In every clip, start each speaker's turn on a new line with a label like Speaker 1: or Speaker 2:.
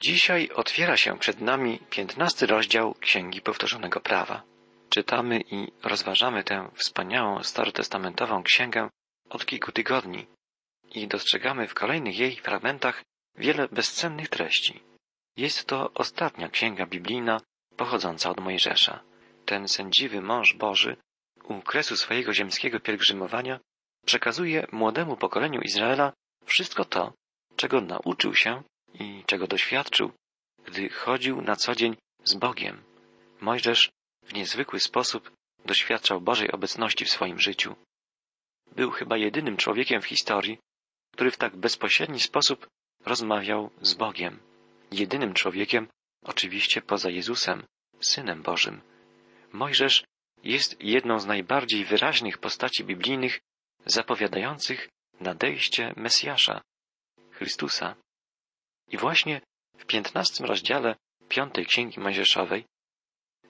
Speaker 1: Dzisiaj otwiera się przed nami piętnasty rozdział Księgi Powtórzonego Prawa. Czytamy i rozważamy tę wspaniałą starotestamentową księgę od kilku tygodni i dostrzegamy w kolejnych jej fragmentach wiele bezcennych treści. Jest to ostatnia księga biblijna pochodząca od Mojżesza. Ten sędziwy mąż Boży u kresu swojego ziemskiego pielgrzymowania przekazuje młodemu pokoleniu Izraela wszystko to, czego nauczył się i czego doświadczył, gdy chodził na co dzień z Bogiem. Mojżesz w niezwykły sposób doświadczał Bożej obecności w swoim życiu. Był chyba jedynym człowiekiem w historii, który w tak bezpośredni sposób rozmawiał z Bogiem. Jedynym człowiekiem, oczywiście poza Jezusem, Synem Bożym. Mojżesz jest jedną z najbardziej wyraźnych postaci biblijnych zapowiadających nadejście Mesjasza, Chrystusa. I właśnie w piętnastym rozdziale piątej Księgi Mojżeszowej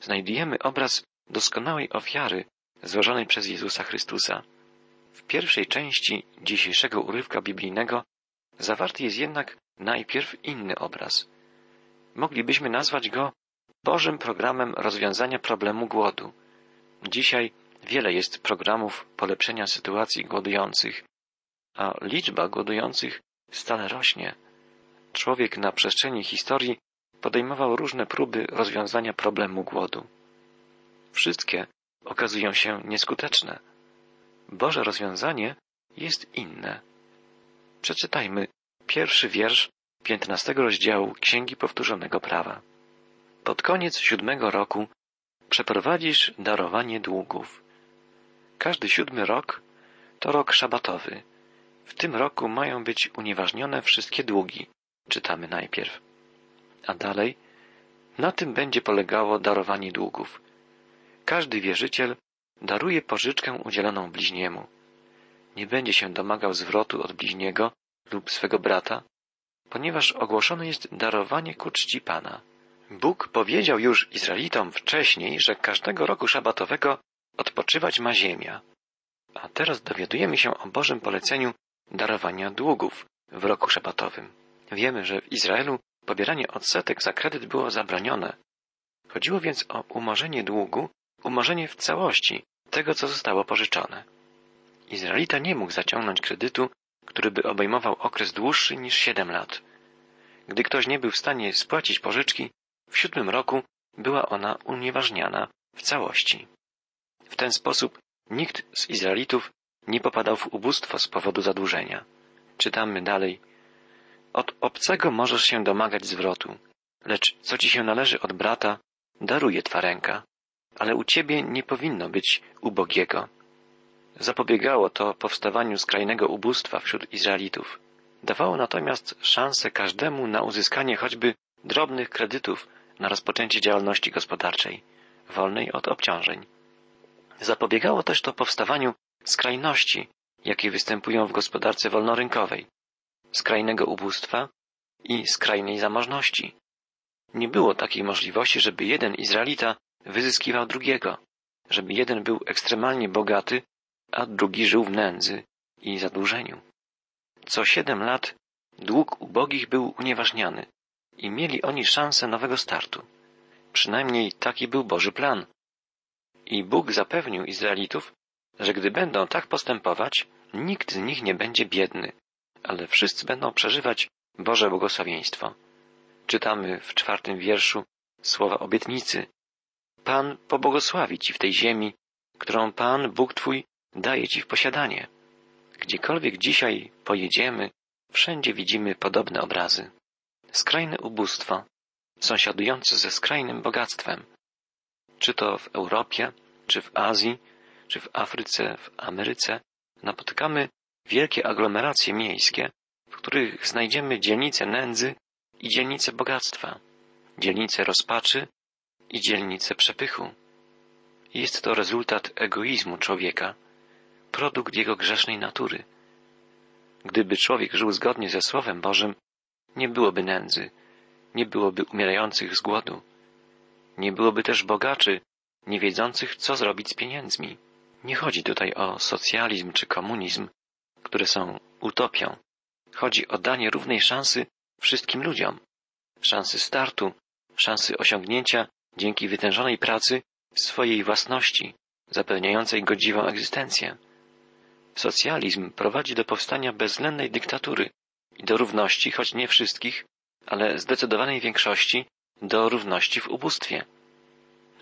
Speaker 1: znajdujemy obraz doskonałej ofiary złożonej przez Jezusa Chrystusa. W pierwszej części dzisiejszego urywka biblijnego zawarty jest jednak najpierw inny obraz. Moglibyśmy nazwać go Bożym programem rozwiązania problemu głodu. Dzisiaj wiele jest programów polepszenia sytuacji głodujących, a liczba głodujących stale rośnie. Człowiek na przestrzeni historii podejmował różne próby rozwiązania problemu głodu. Wszystkie okazują się nieskuteczne. Boże rozwiązanie jest inne. Przeczytajmy pierwszy wiersz piętnastego rozdziału Księgi Powtórzonego Prawa. Pod koniec siódmego roku przeprowadzisz darowanie długów. Każdy siódmy rok to rok szabatowy. W tym roku mają być unieważnione wszystkie długi, czytamy najpierw. A dalej, na tym będzie polegało darowanie długów. Każdy wierzyciel daruje pożyczkę udzieloną bliźniemu. Nie będzie się domagał zwrotu od bliźniego lub swego brata, ponieważ ogłoszone jest darowanie ku czci Pana. Bóg powiedział już Izraelitom wcześniej, że każdego roku szabatowego odpoczywać ma ziemia. A teraz dowiadujemy się o Bożym poleceniu darowania długów w roku szabatowym. Wiemy, że w Izraelu pobieranie odsetek za kredyt było zabronione. Chodziło więc o umorzenie długu, umorzenie w całości tego, co zostało pożyczone. Izraelita nie mógł zaciągnąć kredytu, który by obejmował okres dłuższy niż siedem lat. Gdy ktoś nie był w stanie spłacić pożyczki, w siódmym roku była ona unieważniana w całości. W ten sposób nikt z Izraelitów nie popadał w ubóstwo z powodu zadłużenia. Czytamy dalej. Od obcego możesz się domagać zwrotu, lecz co ci się należy od brata, daruje twa ręka, ale u ciebie nie powinno być ubogiego. Zapobiegało to powstawaniu skrajnego ubóstwa wśród Izraelitów. Dawało natomiast szansę każdemu na uzyskanie choćby drobnych kredytów na rozpoczęcie działalności gospodarczej, wolnej od obciążeń. Zapobiegało też to powstawaniu skrajności, jakie występują w gospodarce wolnorynkowej, skrajnego ubóstwa i skrajnej zamożności. Nie było takiej możliwości, żeby jeden Izraelita wyzyskiwał drugiego, żeby jeden był ekstremalnie bogaty, a drugi żył w nędzy i zadłużeniu. Co siedem lat dług ubogich był unieważniany i mieli oni szansę nowego startu. Przynajmniej taki był Boży plan. I Bóg zapewnił Izraelitów, że gdy będą tak postępować, nikt z nich nie będzie biedny, ale wszyscy będą przeżywać Boże błogosławieństwo. Czytamy w czwartym wierszu słowa obietnicy. Pan pobłogosławi ci w tej ziemi, którą Pan, Bóg Twój, daje ci w posiadanie. Gdziekolwiek dzisiaj pojedziemy, wszędzie widzimy podobne obrazy. Skrajne ubóstwo, sąsiadujące ze skrajnym bogactwem. Czy to w Europie, czy w Azji, czy w Afryce, w Ameryce, napotykamy wielkie aglomeracje miejskie, w których znajdziemy dzielnice nędzy i dzielnice bogactwa, dzielnice rozpaczy i dzielnice przepychu. Jest to rezultat egoizmu człowieka, produkt jego grzesznej natury. Gdyby człowiek żył zgodnie ze Słowem Bożym, nie byłoby nędzy, nie byłoby umierających z głodu, nie byłoby też bogaczy, nie wiedzących, co zrobić z pieniędzmi. Nie chodzi tutaj o socjalizm czy komunizm, które są utopią. Chodzi o danie równej szansy wszystkim ludziom. szansy startu, szansy osiągnięcia dzięki wytężonej pracy swojej własności, zapewniającej godziwą egzystencję. Socjalizm prowadzi do powstania bezwzględnej dyktatury i do równości, choć nie wszystkich, ale zdecydowanej większości, do równości w ubóstwie.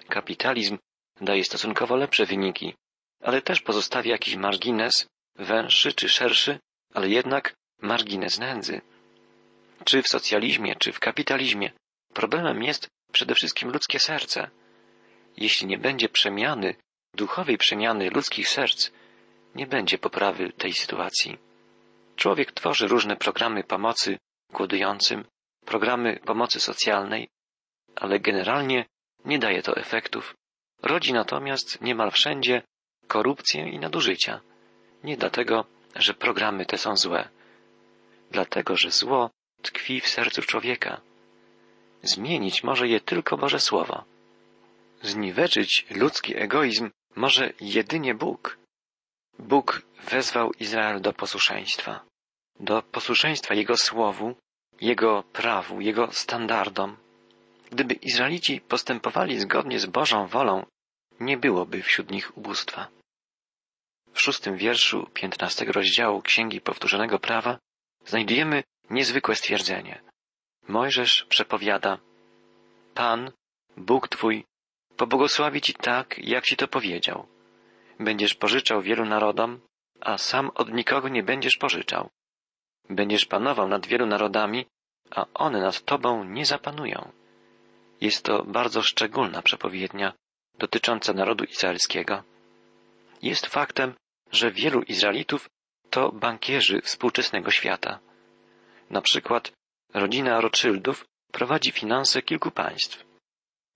Speaker 1: Kapitalizm daje stosunkowo lepsze wyniki, ale też pozostawia jakiś margines, węższy czy szerszy, ale jednak margines nędzy. Czy w socjalizmie, czy w kapitalizmie problemem jest przede wszystkim ludzkie serce. Jeśli nie będzie przemiany, duchowej przemiany ludzkich serc, nie będzie poprawy tej sytuacji. Człowiek tworzy różne programy pomocy głodującym, programy pomocy socjalnej, ale generalnie nie daje to efektów. Rodzi natomiast niemal wszędzie korupcję i nadużycia. Nie dlatego, że programy te są złe, dlatego, że zło tkwi w sercu człowieka. Zmienić może je tylko Boże Słowo. Zniweczyć ludzki egoizm może jedynie Bóg. Bóg wezwał Izrael do posłuszeństwa, do posłuszeństwa Jego Słowu, Jego prawu, Jego standardom. Gdyby Izraelici postępowali zgodnie z Bożą wolą, nie byłoby wśród nich ubóstwa. W szóstym wierszu piętnastego rozdziału Księgi Powtórzonego Prawa znajdujemy niezwykłe stwierdzenie. Mojżesz przepowiada, Pan, Bóg Twój, pobłogosławi Ci tak, jak Ci to powiedział. Będziesz pożyczał wielu narodom, a sam od nikogo nie będziesz pożyczał. Będziesz panował nad wielu narodami, a one nad Tobą nie zapanują. Jest to bardzo szczególna przepowiednia dotycząca narodu izraelskiego. Jest faktem, że wielu Izraelitów to bankierzy współczesnego świata. Na przykład rodzina Rothschildów prowadzi finanse kilku państw.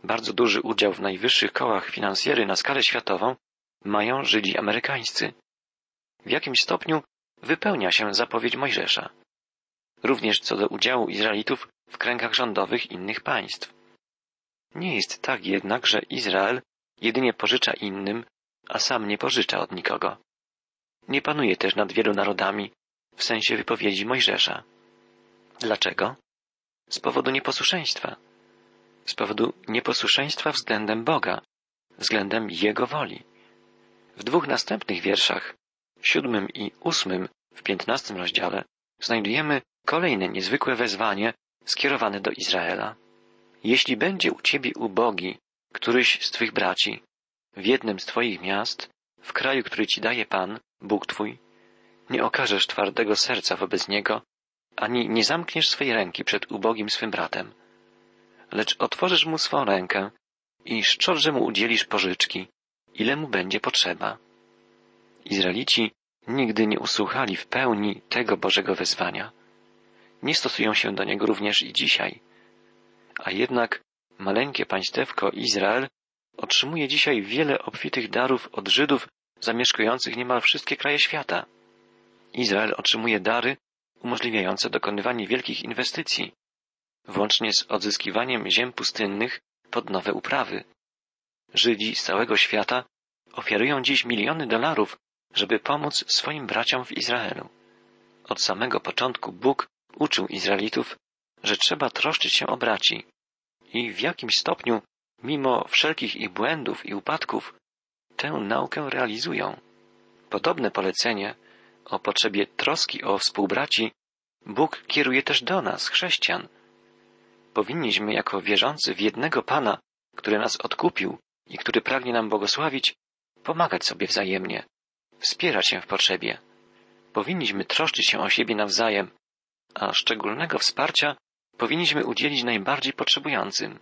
Speaker 1: Bardzo duży udział w najwyższych kołach finansjery na skalę światową mają Żydzi amerykańscy. W jakimś stopniu wypełnia się zapowiedź Mojżesza. Również co do udziału Izraelitów w kręgach rządowych innych państw. Nie jest tak jednak, że Izrael jedynie pożycza innym, a sam nie pożycza od nikogo. Nie panuje też nad wielu narodami w sensie wypowiedzi Mojżesza. Dlaczego? Z powodu nieposłuszeństwa. Z powodu nieposłuszeństwa względem Boga, względem Jego woli. W dwóch następnych wierszach, siódmym i ósmym w piętnastym rozdziale, znajdujemy kolejne niezwykłe wezwanie skierowane do Izraela. Jeśli będzie u ciebie ubogi któryś z twych braci w jednym z twoich miast, w kraju, który ci daje Pan, Bóg twój, nie okażesz twardego serca wobec niego, ani nie zamkniesz swej ręki przed ubogim swym bratem, lecz otworzysz mu swą rękę i szczodrze mu udzielisz pożyczki, ile mu będzie potrzeba. Izraelici nigdy nie usłuchali w pełni tego Bożego wezwania. Nie stosują się do niego również i dzisiaj. A jednak maleńkie państewko Izrael otrzymuje dzisiaj wiele obfitych darów od Żydów zamieszkujących niemal wszystkie kraje świata. Izrael otrzymuje dary umożliwiające dokonywanie wielkich inwestycji, włącznie z odzyskiwaniem ziem pustynnych pod nowe uprawy. Żydzi z całego świata ofiarują dziś miliony dolarów, żeby pomóc swoim braciom w Izraelu. Od samego początku Bóg uczył Izraelitów, że trzeba troszczyć się o braci i w jakimś stopniu, mimo wszelkich ich błędów i upadków, tę naukę realizują. Podobne polecenie o potrzebie troski o współbraci Bóg kieruje też do nas, chrześcijan. Powinniśmy, jako wierzący w jednego Pana, który nas odkupił i który pragnie nam błogosławić, pomagać sobie wzajemnie, wspierać się w potrzebie. Powinniśmy troszczyć się o siebie nawzajem, a szczególnego wsparcia powinniśmy udzielić najbardziej potrzebującym.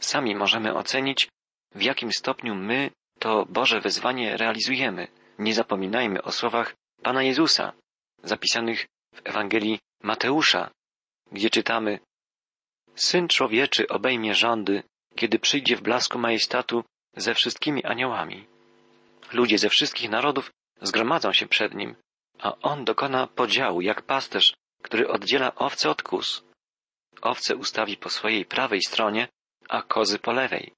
Speaker 1: Sami możemy ocenić, w jakim stopniu my to Boże wezwanie realizujemy. Nie zapominajmy o słowach Pana Jezusa, zapisanych w Ewangelii Mateusza, gdzie czytamy Syn człowieczy obejmie rządy, kiedy przyjdzie w blasku majestatu ze wszystkimi aniołami. Ludzie ze wszystkich narodów zgromadzą się przed nim, a on dokona podziału jak pasterz, który oddziela owce od kus. Owce ustawi po swojej prawej stronie, a kozy po lewej.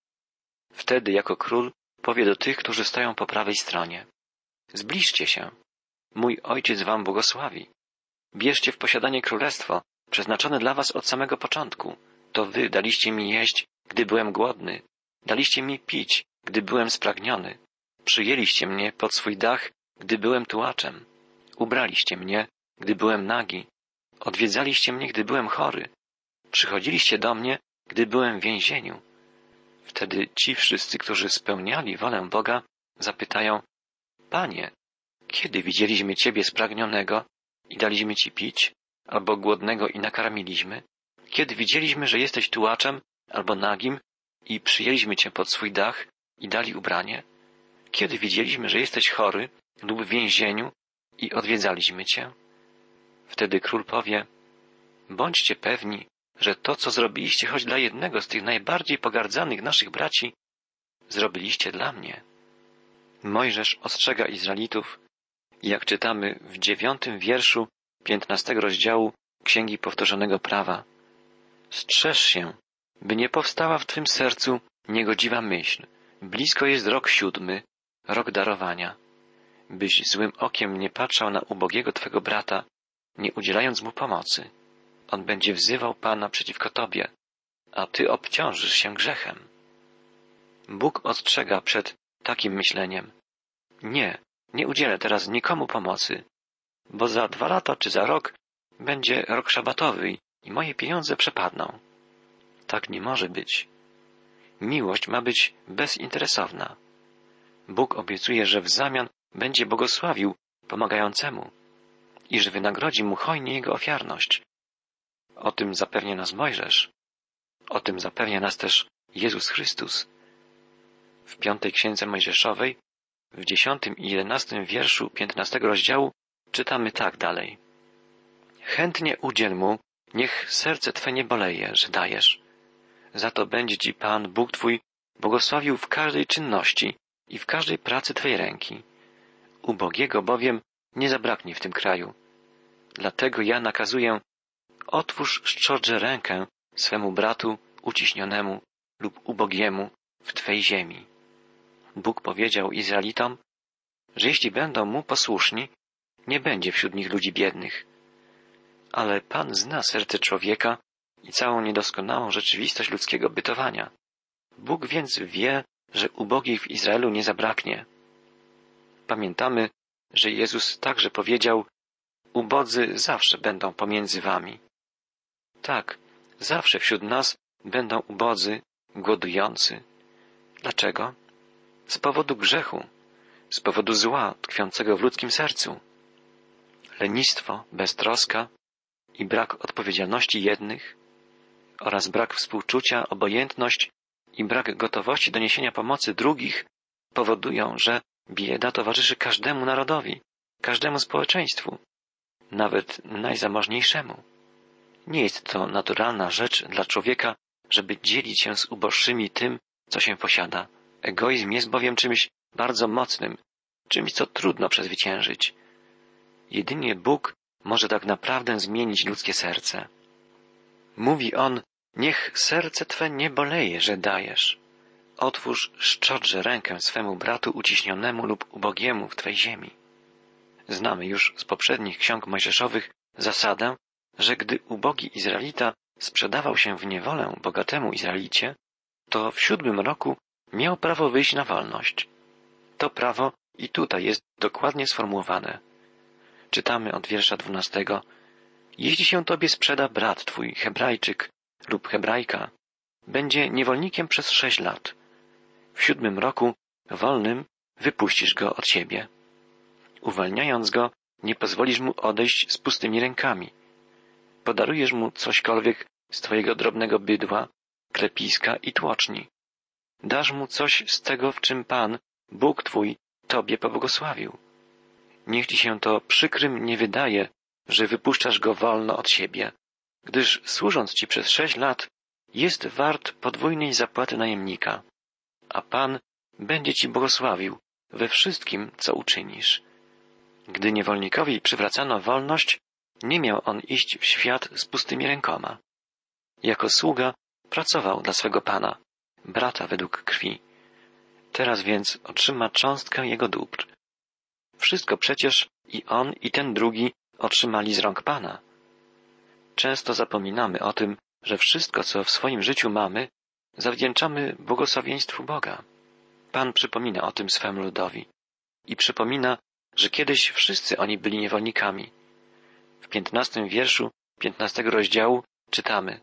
Speaker 1: Wtedy jako król powie do tych, którzy stoją po prawej stronie. Zbliżcie się. Mój ojciec wam błogosławi. Bierzcie w posiadanie królestwo, przeznaczone dla was od samego początku. To wy daliście mi jeść, gdy byłem głodny. Daliście mi pić, gdy byłem spragniony. Przyjęliście mnie pod swój dach, gdy byłem tułaczem. Ubraliście mnie, gdy byłem nagi. Odwiedzaliście mnie, gdy byłem chory. Przychodziliście do mnie, gdy byłem w więzieniu. Wtedy ci wszyscy, którzy spełniali wolę Boga, zapytają, Panie, kiedy widzieliśmy Ciebie spragnionego i daliśmy Ci pić, albo głodnego i nakarmiliśmy? Kiedy widzieliśmy, że jesteś tułaczem albo nagim i przyjęliśmy Cię pod swój dach i dali ubranie? Kiedy widzieliśmy, że jesteś chory lub w więzieniu i odwiedzaliśmy Cię? Wtedy król powie, bądźcie pewni, że to, co zrobiliście choć dla jednego z tych najbardziej pogardzanych naszych braci, zrobiliście dla mnie. Mojżesz ostrzega Izraelitów, jak czytamy w dziewiątym wierszu piętnastego rozdziału Księgi Powtórzonego Prawa. Strzeż się, by nie powstała w Twym sercu niegodziwa myśl. Blisko jest rok siódmy, rok darowania. Byś złym okiem nie patrzał na ubogiego Twego brata, nie udzielając mu pomocy. On będzie wzywał Pana przeciwko Tobie, a Ty obciążysz się grzechem. Bóg ostrzega przed takim myśleniem. Nie, nie udzielę teraz nikomu pomocy, bo za dwa lata czy za rok będzie rok szabatowy i moje pieniądze przepadną. Tak nie może być. Miłość ma być bezinteresowna. Bóg obiecuje, że w zamian będzie błogosławił pomagającemu i że wynagrodzi mu hojnie jego ofiarność. O tym zapewnia nas Mojżesz. O tym zapewnia nas też Jezus Chrystus. W piątej księdze Mojżeszowej, w dziesiątym i jedenastym wierszu piętnastego rozdziału czytamy tak dalej. Chętnie udziel mu, niech serce Twe nie boleje, że dajesz. Za to będzie Ci Pan, Bóg Twój, błogosławił w każdej czynności i w każdej pracy Twej ręki. Ubogiego bowiem nie zabraknie w tym kraju. Dlatego ja nakazuję Otwórz szczodrze rękę swemu bratu uciśnionemu lub ubogiemu w Twej ziemi. Bóg powiedział Izraelitom, że jeśli będą Mu posłuszni, nie będzie wśród nich ludzi biednych. Ale Pan zna serce człowieka i całą niedoskonałą rzeczywistość ludzkiego bytowania. Bóg więc wie, że ubogich w Izraelu nie zabraknie. Pamiętamy, że Jezus także powiedział, ubodzy zawsze będą pomiędzy wami. Tak, zawsze wśród nas będą ubodzy, głodujący. Dlaczego? Z powodu grzechu, z powodu zła tkwiącego w ludzkim sercu. Lenistwo, beztroska i brak odpowiedzialności jednych oraz brak współczucia, obojętność i brak gotowości do niesienia pomocy drugich powodują, że bieda towarzyszy każdemu narodowi, każdemu społeczeństwu, nawet najzamożniejszemu. Nie jest to naturalna rzecz dla człowieka, żeby dzielić się z uboższymi tym, co się posiada. Egoizm jest bowiem czymś bardzo mocnym, czymś, co trudno przezwyciężyć. Jedynie Bóg może tak naprawdę zmienić ludzkie serce. Mówi on, niech serce Twe nie boleje, że dajesz. Otwórz szczodrze rękę swemu bratu uciśnionemu lub ubogiemu w Twej ziemi. Znamy już z poprzednich ksiąg mojżeszowych zasadę, że gdy ubogi Izraelita sprzedawał się w niewolę bogatemu Izraelicie, to w siódmym roku miał prawo wyjść na wolność. To prawo i tutaj jest dokładnie sformułowane. Czytamy od wiersza dwunastego. Jeśli się tobie sprzeda brat twój, Hebrajczyk lub Hebrajka, będzie niewolnikiem przez sześć lat. W siódmym roku wolnym wypuścisz go od siebie. Uwalniając go, nie pozwolisz mu odejść z pustymi rękami podarujesz mu cośkolwiek z twojego drobnego bydła, krepiska i tłoczni. Dasz mu coś z tego, w czym Pan, Bóg Twój, Tobie pobłogosławił. Niech Ci się to przykrym nie wydaje, że wypuszczasz go wolno od siebie, gdyż służąc Ci przez sześć lat, jest wart podwójnej zapłaty najemnika, a Pan będzie Ci błogosławił we wszystkim, co uczynisz. Gdy niewolnikowi przywracano wolność, nie miał on iść w świat z pustymi rękoma. Jako sługa pracował dla swego pana, brata według krwi. Teraz więc otrzyma cząstkę jego dóbr. Wszystko przecież i on, i ten drugi otrzymali z rąk pana. Często zapominamy o tym, że wszystko, co w swoim życiu mamy, zawdzięczamy błogosławieństwu Boga. Pan przypomina o tym swemu ludowi i przypomina, że kiedyś wszyscy oni byli niewolnikami. W piętnastym wierszu piętnastego rozdziału czytamy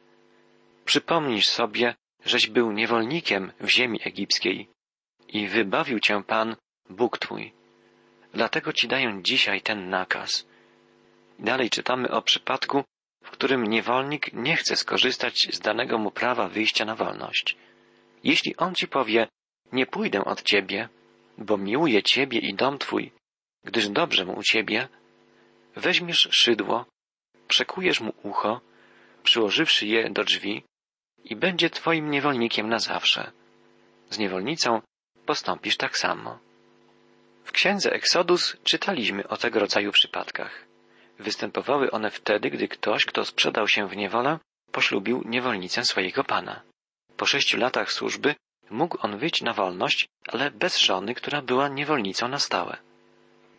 Speaker 1: Przypomnij sobie, żeś był niewolnikiem w ziemi egipskiej i wybawił cię Pan, Bóg Twój. Dlatego Ci daję dzisiaj ten nakaz. Dalej czytamy o przypadku, w którym niewolnik nie chce skorzystać z danego mu prawa wyjścia na wolność. Jeśli on ci powie, nie pójdę od ciebie, bo miłuję ciebie i dom twój, gdyż dobrze mu u ciebie, weźmiesz szydło, przekujesz mu ucho, przyłożywszy je do drzwi i będzie twoim niewolnikiem na zawsze. Z niewolnicą postąpisz tak samo. W księdze Exodus czytaliśmy o tego rodzaju przypadkach. Występowały one wtedy, gdy ktoś, kto sprzedał się w niewolę, poślubił niewolnicę swojego pana. Po sześciu latach służby mógł on wyjść na wolność, ale bez żony, która była niewolnicą na stałe.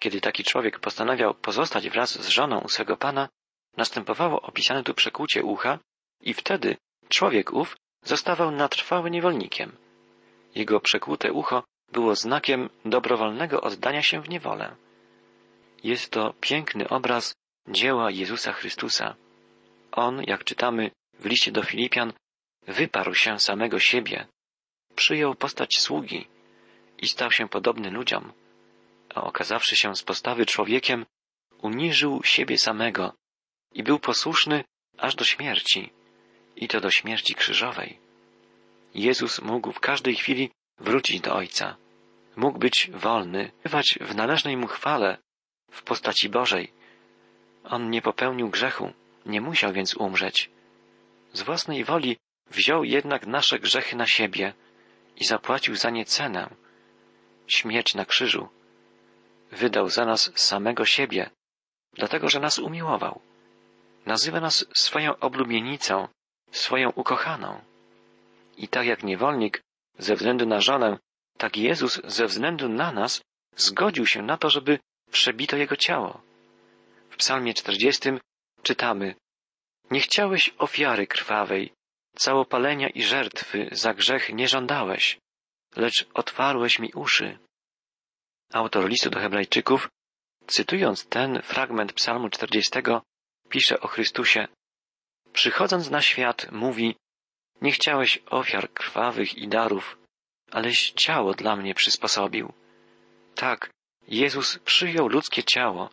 Speaker 1: Kiedy taki człowiek postanawiał pozostać wraz z żoną u swego pana, następowało opisane tu przekłucie ucha i wtedy człowiek ów zostawał na trwałe niewolnikiem. Jego przekłute ucho było znakiem dobrowolnego oddania się w niewolę. Jest to piękny obraz dzieła Jezusa Chrystusa. On, jak czytamy w liście do Filipian, wyparł się samego siebie, przyjął postać sługi i stał się podobny ludziom, a okazawszy się z postawy człowiekiem, uniżył siebie samego i był posłuszny aż do śmierci, i to do śmierci krzyżowej. Jezus mógł w każdej chwili wrócić do Ojca. Mógł być wolny, bywać w należnej mu chwale w postaci Bożej. On nie popełnił grzechu, nie musiał więc umrzeć. Z własnej woli wziął jednak nasze grzechy na siebie i zapłacił za nie cenę śmierć na krzyżu. Wydał za nas samego siebie, dlatego że nas umiłował. Nazywa nas swoją oblubienicą, swoją ukochaną. I tak jak niewolnik ze względu na żonę, tak Jezus ze względu na nas zgodził się na to, żeby przebito jego ciało. W psalmie czterdziestym czytamy Nie chciałeś ofiary krwawej, całopalenia i żertwy za grzech nie żądałeś, lecz otwarłeś mi uszy. Autor listu do Hebrajczyków, cytując ten fragment psalmu czterdziestego, pisze o Chrystusie Przychodząc na świat, mówi Nie chciałeś ofiar krwawych i darów, aleś ciało dla mnie przysposobił. Tak, Jezus przyjął ludzkie ciało,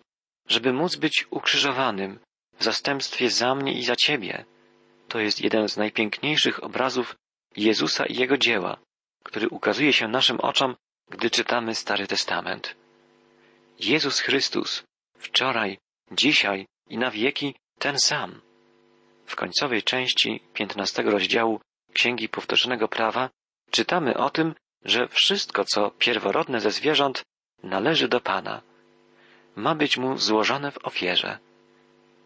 Speaker 1: żeby móc być ukrzyżowanym w zastępstwie za mnie i za ciebie. To jest jeden z najpiękniejszych obrazów Jezusa i Jego dzieła, który ukazuje się naszym oczom, gdy czytamy Stary Testament. Jezus Chrystus, wczoraj, dzisiaj i na wieki ten sam. W końcowej części piętnastego rozdziału Księgi Powtórzonego Prawa czytamy o tym, że wszystko, co pierworodne ze zwierząt, należy do Pana. Ma być mu złożone w ofierze.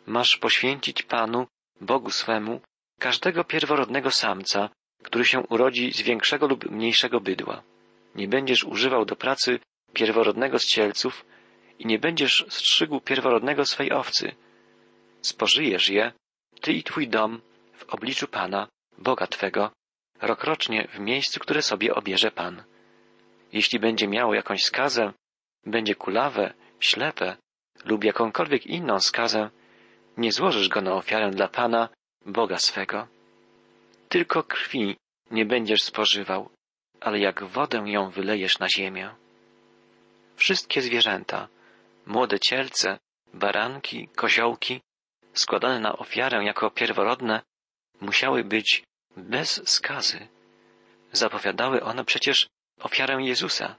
Speaker 1: Masz poświęcić Panu, Bogu swemu, każdego pierworodnego samca, który się urodzi z większego lub mniejszego bydła. Nie będziesz używał do pracy pierworodnego z cielców i nie będziesz strzygł pierworodnego swej owcy. Spożyjesz je, ty i twój dom, w obliczu Pana, Boga Twego, rokrocznie w miejscu, które sobie obierze Pan. Jeśli będzie miało jakąś skazę, będzie kulawe, ślepe lub jakąkolwiek inną skazę, nie złożysz go na ofiarę dla Pana, Boga swego. Tylko krwi nie będziesz spożywał, ale jak wodę ją wylejesz na ziemię. Wszystkie zwierzęta, młode cielce, baranki, koziołki, składane na ofiarę jako pierworodne, musiały być bez skazy. Zapowiadały one przecież ofiarę Jezusa,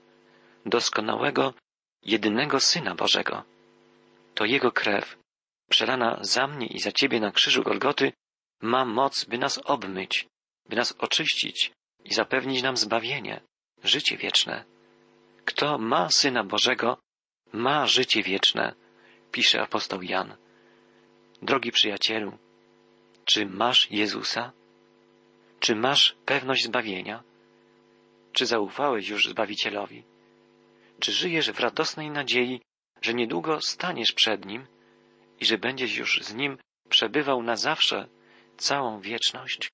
Speaker 1: doskonałego, jedynego Syna Bożego. To Jego krew, przelana za mnie i za Ciebie na krzyżu Golgoty, ma moc, by nas obmyć, by nas oczyścić i zapewnić nam zbawienie, życie wieczne. Kto ma Syna Bożego, ma życie wieczne, pisze apostoł Jan. Drogi przyjacielu, czy masz Jezusa? Czy masz pewność zbawienia? Czy zaufałeś już Zbawicielowi? Czy żyjesz w radosnej nadziei, że niedługo staniesz przed Nim i że będziesz już z Nim przebywał na zawsze całą wieczność.